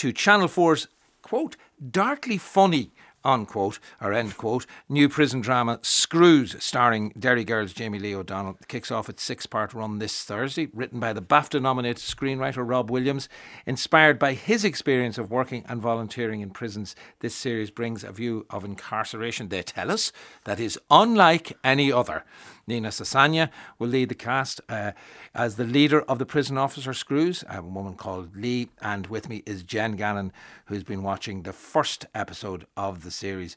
to Channel 4's, quote, darkly funny unquote, or end quote, new prison drama Screws, starring Derry Girls Jamie Lee O'Donnell, kicks off its six part run this Thursday. Written by the BAFTA nominated screenwriter Rob Williams. Inspired by his experience of working and volunteering in prisons, this series brings a view of incarceration, they tell us, that is unlike any other. Nina Sosanya will lead the cast uh, as the leader of the prison officer Screws, I have a woman called Lee, and with me is Jenn Gannon, who's been watching the first episode of the series.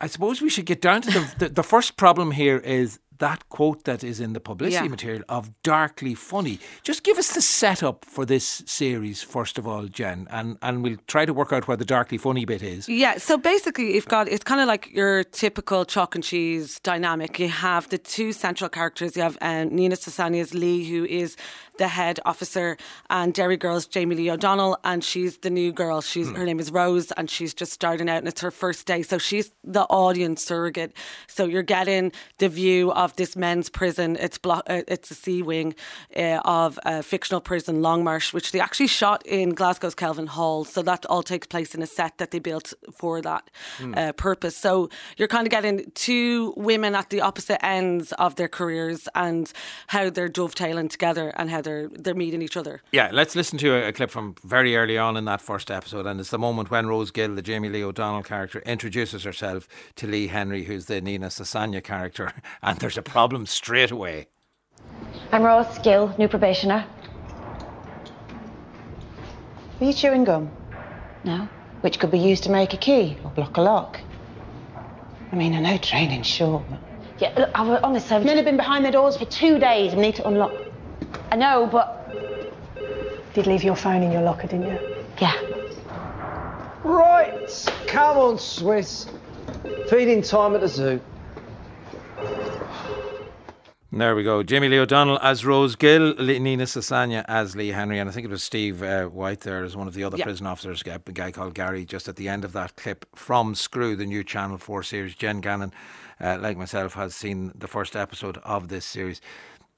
I suppose we should get down to the, the, the first problem here is that quote that is in the publicity yeah. material of darkly funny. Just give us the setup for this series, first of all, Jenn, and, and we'll try to work out where the darkly funny bit is. Yeah, so basically, you've got it's kind of like your typical chalk and cheese dynamic. You have the two central characters. You have um, Nina Sosanya's Lee, who is the head officer, and Derry Girls Jamie Lee O'Donnell, and she's the new girl. She's mm. her name is Rose, and she's just starting out, and it's her first day. So she's the audience surrogate. So you're getting the view of this men's prison. It's blo- uh, it's a C wing uh, of a fictional prison, Longmarsh, which they actually shot in Glasgow's Kelvin Hall. So that all takes place in a set that they built for that mm. uh, purpose. So you're kind of getting two women at the opposite ends of their careers and how they're dovetailing together and how they're they're meeting each other. Yeah, let's listen to a, a, clip from very early on in that first episode, and it's the moment when Rose Gill, the Jamie Lee O'Donnell character, introduces herself to Lee Henry, who's the Nina Sosanya character, and there's a problem straight away. I'm Rose Gill, new probationer. Are you chewing gum? No. Which could be used to make a key or block a lock. I mean, I know training's short, but... Yeah, look, I was honest, I've... Men have been behind the doors for two days and need to unlock... I know, but. Did leave your phone in your locker, didn't you? Yeah. Right, come on, Swiss. Feeding time at the zoo. There we go. Jamie Lee O'Donnell as Rose Gill, Nina Sosanya as Lee Henry, and I think it was Steve uh, White there as one of the other yep. prison officers, a guy called Gary, just at the end of that clip from Screw, the new Channel 4 series. Jenn Gannon, uh, like myself, has seen the first episode of this series.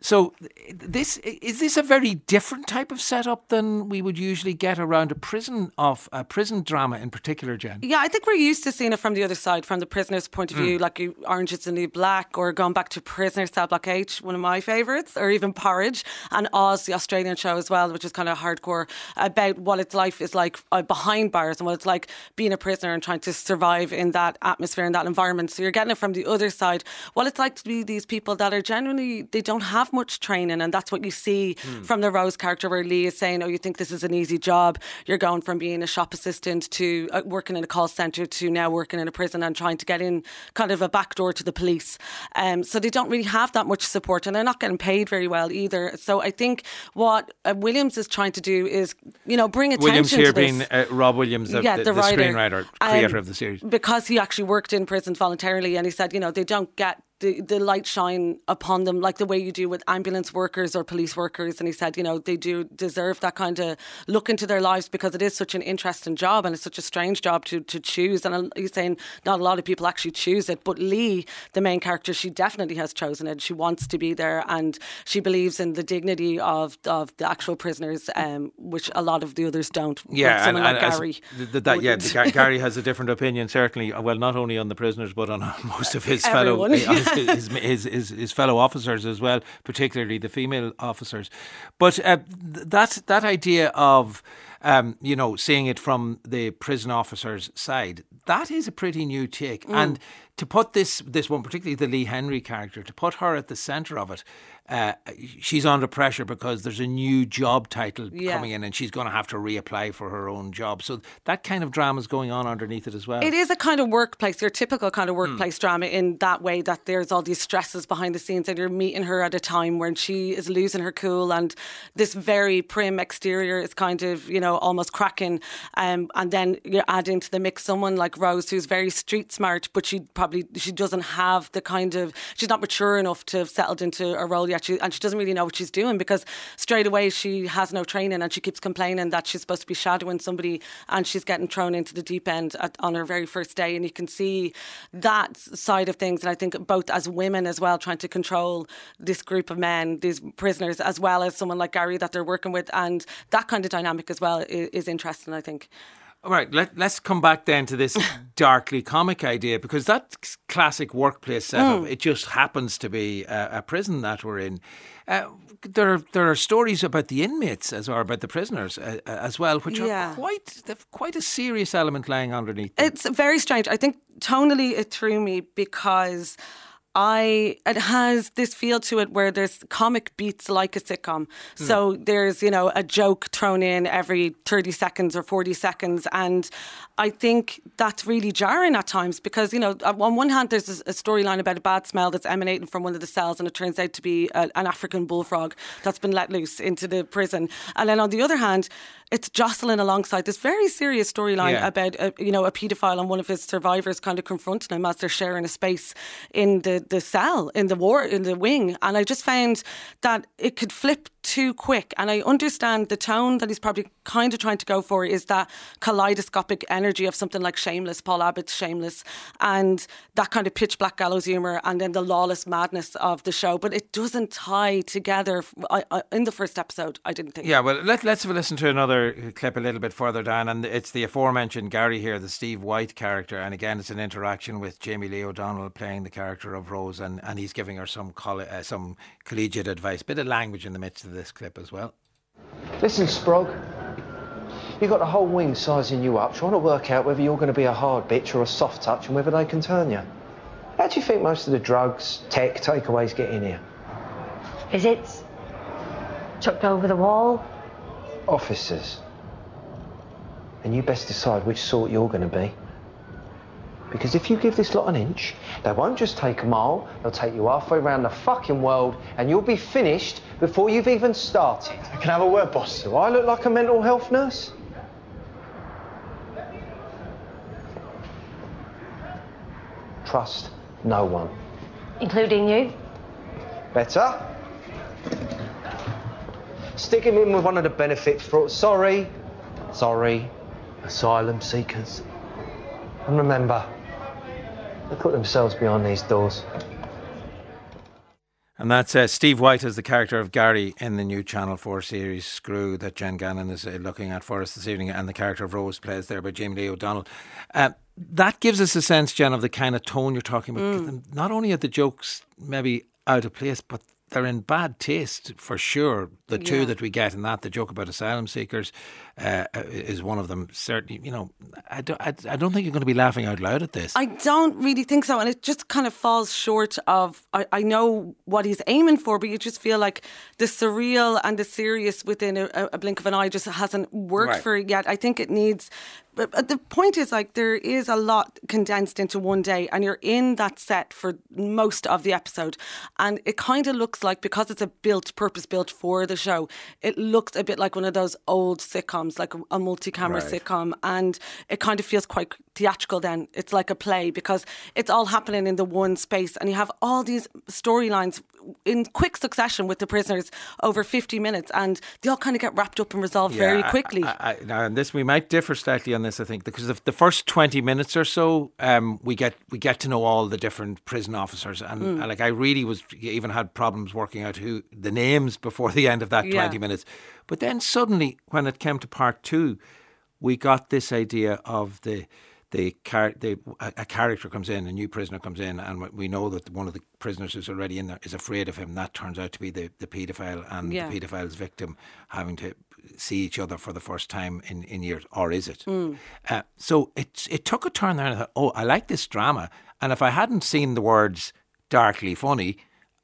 So, this is this a very different type of setup than we would usually get around a prison of a prison drama in particular, Jenn. Yeah, I think we're used to seeing it from the other side, from the prisoner's point of view, mm. like Orange is the New Black, or going back to Prisoner Cell Block H, one of my favourites, or even Porridge, and Oz, the Australian show as well, which is kind of hardcore about what its life is like uh, behind bars and what it's like being a prisoner and trying to survive in that atmosphere and that environment. So you're getting it from the other side. What it's like to be these people that are genuinely they don't have much training, and that's what you see mm. from the Rose character, where Lee is saying, "Oh, you think this is an easy job? You're going from being a shop assistant to uh, working in a call center to now working in a prison and trying to get in kind of a back door to the police." Um, so they don't really have that much support, and they're not getting paid very well either. So I think what uh, Williams is trying to do is, you know, bring attention. To this. Williams here to being uh, Rob Williams, the, yeah, the, the, the screenwriter, creator um, of the series, because he actually worked in prisons voluntarily, and he said, you know, they don't get the, the light shine upon them like the way you do with ambulance workers or police workers. And he said, you know, they do deserve that kind of look into their lives because it is such an interesting job and it's such a strange job to, to choose. And he's saying not a lot of people actually choose it. But Lee, the main character, she definitely has chosen it. She wants to be there and she believes in the dignity of, of the actual prisoners, um, which a lot of the others don't. Yeah, and, and like Gary. The, that, yeah, Gary has a different opinion, certainly. Well, not only on the prisoners, but on most of his fellow his, his, his, his, fellow officers as well, particularly the female officers. But uh, that that idea of um, you know seeing it from the prison officers' side, that is a pretty new take. Mm. And to put this this one, particularly the Lee Henry character, to put her at the centre of it, uh, she's under pressure because there's a new job title yeah. coming in and she's going to have to reapply for her own job. So that kind of drama is going on underneath it as well. It is a kind of workplace, your typical kind of hmm. workplace mm. drama in that way that there's all these stresses behind the scenes and you're meeting her at a time when she is losing her cool and this very prim exterior is kind of, you know, almost cracking. Um, and then you're adding to the mix someone like Rose who's very street smart, but she probably she doesn't have the kind of she's not mature enough to have settled into a role yet. She, and she doesn't really know what she's doing because straight away she has no training and she keeps complaining that she's supposed to be shadowing somebody and she's getting thrown into the deep end at, on her very first day. And you can see that side of things. And I think both as women as well, trying to control this group of men, these prisoners, as well as someone like Gary that they're working with, and that kind of dynamic as well is, is interesting. I think. All right, let, let's come back then to this darkly comic idea because that classic workplace setup, Hmm. it just happens to be a, a prison that we're in. Uh, there, there are stories about the inmates as or about the prisoners uh, uh, as well, which Yeah. are quite they've quite a serious element lying underneath. them. It's very strange. I think tonally it threw me because I it has this feel to it where there's comic beats like a sitcom. Hmm. So there's, you know, a joke thrown in every 30 seconds or 40 seconds and I think that's really jarring at times because, you know, on one hand there's a storyline about a bad smell that's emanating from one of the cells and it turns out to be a, an African bullfrog that's been let loose into the prison. And then on the other hand, it's jostling alongside this very serious storyline Yeah. about a, you know a paedophile and one of his survivors kind of confronting him as they're sharing a space in the, the cell in the war in the wing. And I just found that it could flip too quick and I understand the tone that he's probably kind of trying to go for is that kaleidoscopic energy of something like Shameless Paul Abbott's Shameless and that kind of pitch black gallows humor and then the lawless madness of the show but it doesn't tie together I, I, in the first episode I didn't think Yeah, well, let, let's have a listen to another clip a little bit further down. And it's the aforementioned Gary here, the Steve Wight character. And again, it's an interaction with Jamie Lee O'Donnell playing the character of Rose. And, and he's giving her some, colle- uh, some collegiate advice. Bit of language in the midst of this clip as well. Listen, Sprog. You got the whole wing sizing you up, trying to work out whether you're going to be a hard bitch or a soft touch and whether they can turn you. How do you think most of the drugs, tech, takeaways get in here? Visits? Chucked over the wall? Officers. And you best decide which sort you're going to be. Because if you give this lot an inch, they won't just take a mile, they'll take you halfway around the fucking world and you'll be finished before you've even started. I can have a word, boss. Do I look like a mental health nurse? Trust no one. Including you? Better? Stick him in with one of the benefit for sorry, sorry, asylum seekers. And remember, they put themselves behind these doors. And that's uh, Steve Wight as the character of Gary in the new Channel 4 series Screw that Jenn Gannon is uh, looking at for us this evening, and the character of Rose plays there by Jamie Lee O'Donnell. Uh, that gives us a sense, Jenn, of the kind of tone you're talking about. 'cause Not only are the jokes maybe out of place, but they're in bad taste for sure. The two Yeah. that we get in that, the joke about asylum seekers, uh, uh, is one of them. Certainly, you know, I don't, I, I don't think you're going to be laughing out loud at this. I don't really think so. And it just kind of falls short of, I, I know what he's aiming for, but you just feel like the surreal and the serious within a, a blink of an eye just hasn't worked Right. for it yet. I think it needs. But but the point is, like, there is a lot condensed into one day, and you're in that set for most of the episode. And it kind of looks like, because it's a built, purpose built for the show, it looks a bit like one of those old sitcoms, like a, a multi camera Right. sitcom. And it kind of feels quite theatrical then. It's like a play because it's all happening in the one space, and you have all these storylines in quick succession with the prisoners over 50 minutes, and they all kind of get wrapped up and resolved very quickly. I, I, now, and this we might differ slightly on this, I think, because the, the first twenty minutes or so, um, we get we get to know all the different prison officers, and, and, like I really was even had problems working out who the names before the end of that Yeah. twenty minutes, but then suddenly when it came to part two, we got this idea of the. The, char- the a, a character comes in, a new prisoner comes in, and we know that one of the prisoners who's already in there is afraid of him. That turns out to be the, the paedophile, and Yeah. the paedophile's victim having to see each other for the first time in, in years, or is it? Uh, so it it took a turn there, and I thought, oh, I like this drama. And if I hadn't seen the words "darkly funny,"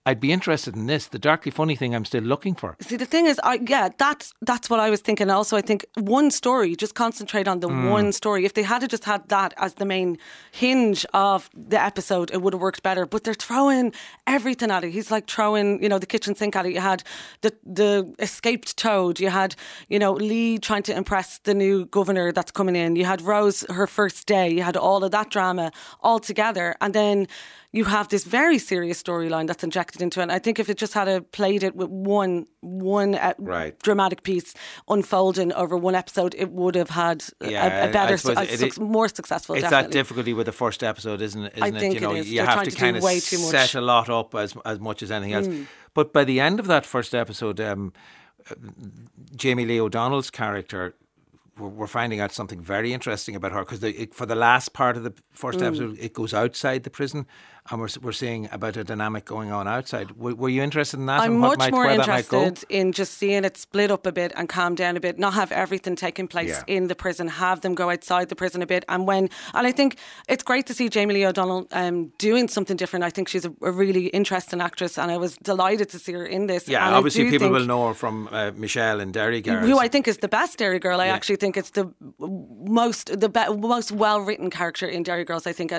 I'd be interested in this. The darkly funny thing, I'm still looking for. See, the thing is, I yeah, that's that's what I was thinking. Also, I think one story, just concentrate on the hmm. one story. If they had just had that as the main hinge of the episode, it would have worked better. But they're throwing everything at it. He's like throwing, you know, the kitchen sink at it. You had the the escaped toad. You had, you know, Lee trying to impress the new governor that's coming in. You had Rose her first day. You had all of that drama all together, and then you have this very serious storyline that's injected into it. And I think if it just had a played it with one one uh, Right. dramatic piece unfolding over one episode, it would have had a- Yeah, a, I better, a it- it- more successful. It's definitely. that difficulty with the first episode, isn't it? Isn't think it? You know, it is. you They're have to to kind of way too much. set a lot up as as much as anything else. But by the end of that first episode, um, Jamie Lee O'Donnell's character we're, we're finding out something very interesting about her because for the last part of the first Mm. episode, it goes outside the prison, and we're we're seeing about a dynamic going on outside. W- were you interested in that? I'm much might, more where that might go? interested in just seeing it split up a bit and calm down a bit, not have everything taking place Yeah. in the prison, have them go outside the prison a bit. And when, and I think it's great to see Jamie Lee O'Donnell um, doing something different. I think she's a, a really interesting actress, and I was delighted to see her in this. Yeah, And obviously people will know her from uh, Michelle and Derry Girls. who I think is the best Derry Girl. I Yeah. actually think it's the most the be- most well written character in Derry Girls. I think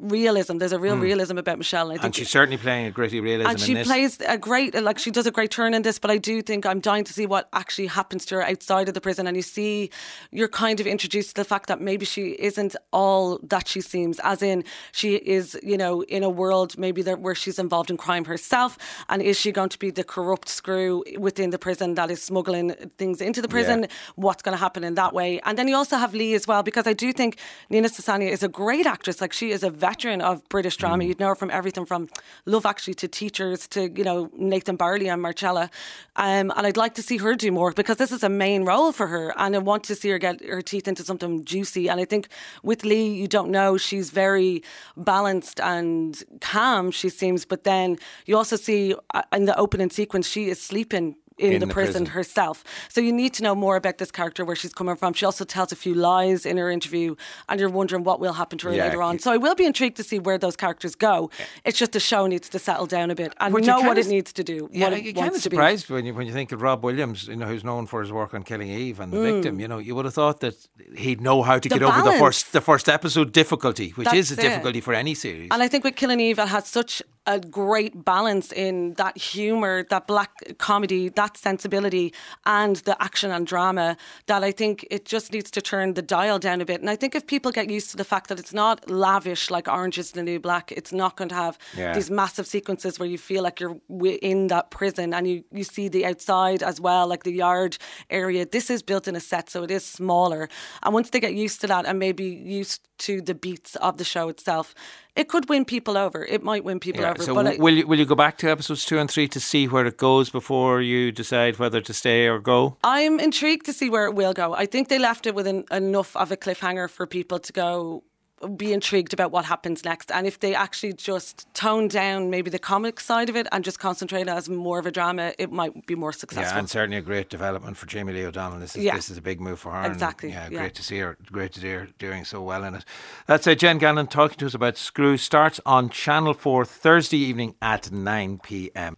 realism. There's a real hmm. realism about Michelle. And I think and she's certainly playing a gritty realism and she plays a great like she does a great turn in this but i do think i'm dying to see what actually happens to her outside of the prison. And you see you're kind of introduced to the fact that maybe she isn't all that she seems as in she is you know in a world maybe that where she's involved in crime herself. And is she going to be the corrupt screw within the prison that is smuggling things into the prison? What's going to happen in that way? And then you also have lee as well because i do think nina Sosanya is a great actress. Like she is a veteran of british drama Mm. you'd know her from everything from Love Actually to Teachers to you know Nathan Barley and Marcella, um, and I'd like to see her do more because this is a main role for her, and I want to see her get her teeth into something juicy. And I think with Lee, you don't know she's very balanced and calm. She seems, but then you also see uh, in the opening sequence she is sleeping. In, In the, the prison, prison. herself. So you need to know more about this character, where she's coming from. She also tells a few lies in her interview, and you're wondering what will happen to her Yeah, later on. So I will be intrigued to see where those characters go. It's just the show needs to settle down a bit and you know what it needs to do. Yeah, what it you're kind of wants to be. surprised when you when you think of Rob Williams, you know, who's known for his work on Killing Eve and the Mm. victim. You know, you would have thought that he'd know how to The get over the first the first episode difficulty, which is a That's it. difficulty for any series. And I think with Killing Eve, it has such a great balance in that humour, that black comedy, that sensibility, and the action and drama that I think it just needs to turn the dial down a bit. And I think if people get used to the fact that it's not lavish like Orange is the New Black, it's not going to have Yeah. these massive sequences where you feel like you're in that prison and you, you see the outside as well, like the yard area. This is built in a set, so it is smaller. And once they get used to that and maybe used to the beats of the show itself, it could win people over. It might win people Yeah, over. so but w- I, will you will you go back to episodes two and three to see where it goes before you decide whether to stay or go? I'm intrigued to see where it will go. I think they left it with an, enough of a cliffhanger for people to go be intrigued about what happens next. And if they actually just tone down maybe the comic side of it and just concentrate as more of a drama, it might be more successful. Yeah, and certainly a great development for Jamie Lee O'Donnell. This is Yeah. this is a big move for her. and, Exactly, yeah, yeah. great to see her. Great to see her doing so well in it. That's it. Jenn Gannon talking to us about Screw. Starts on Channel Four Thursday evening at nine p.m.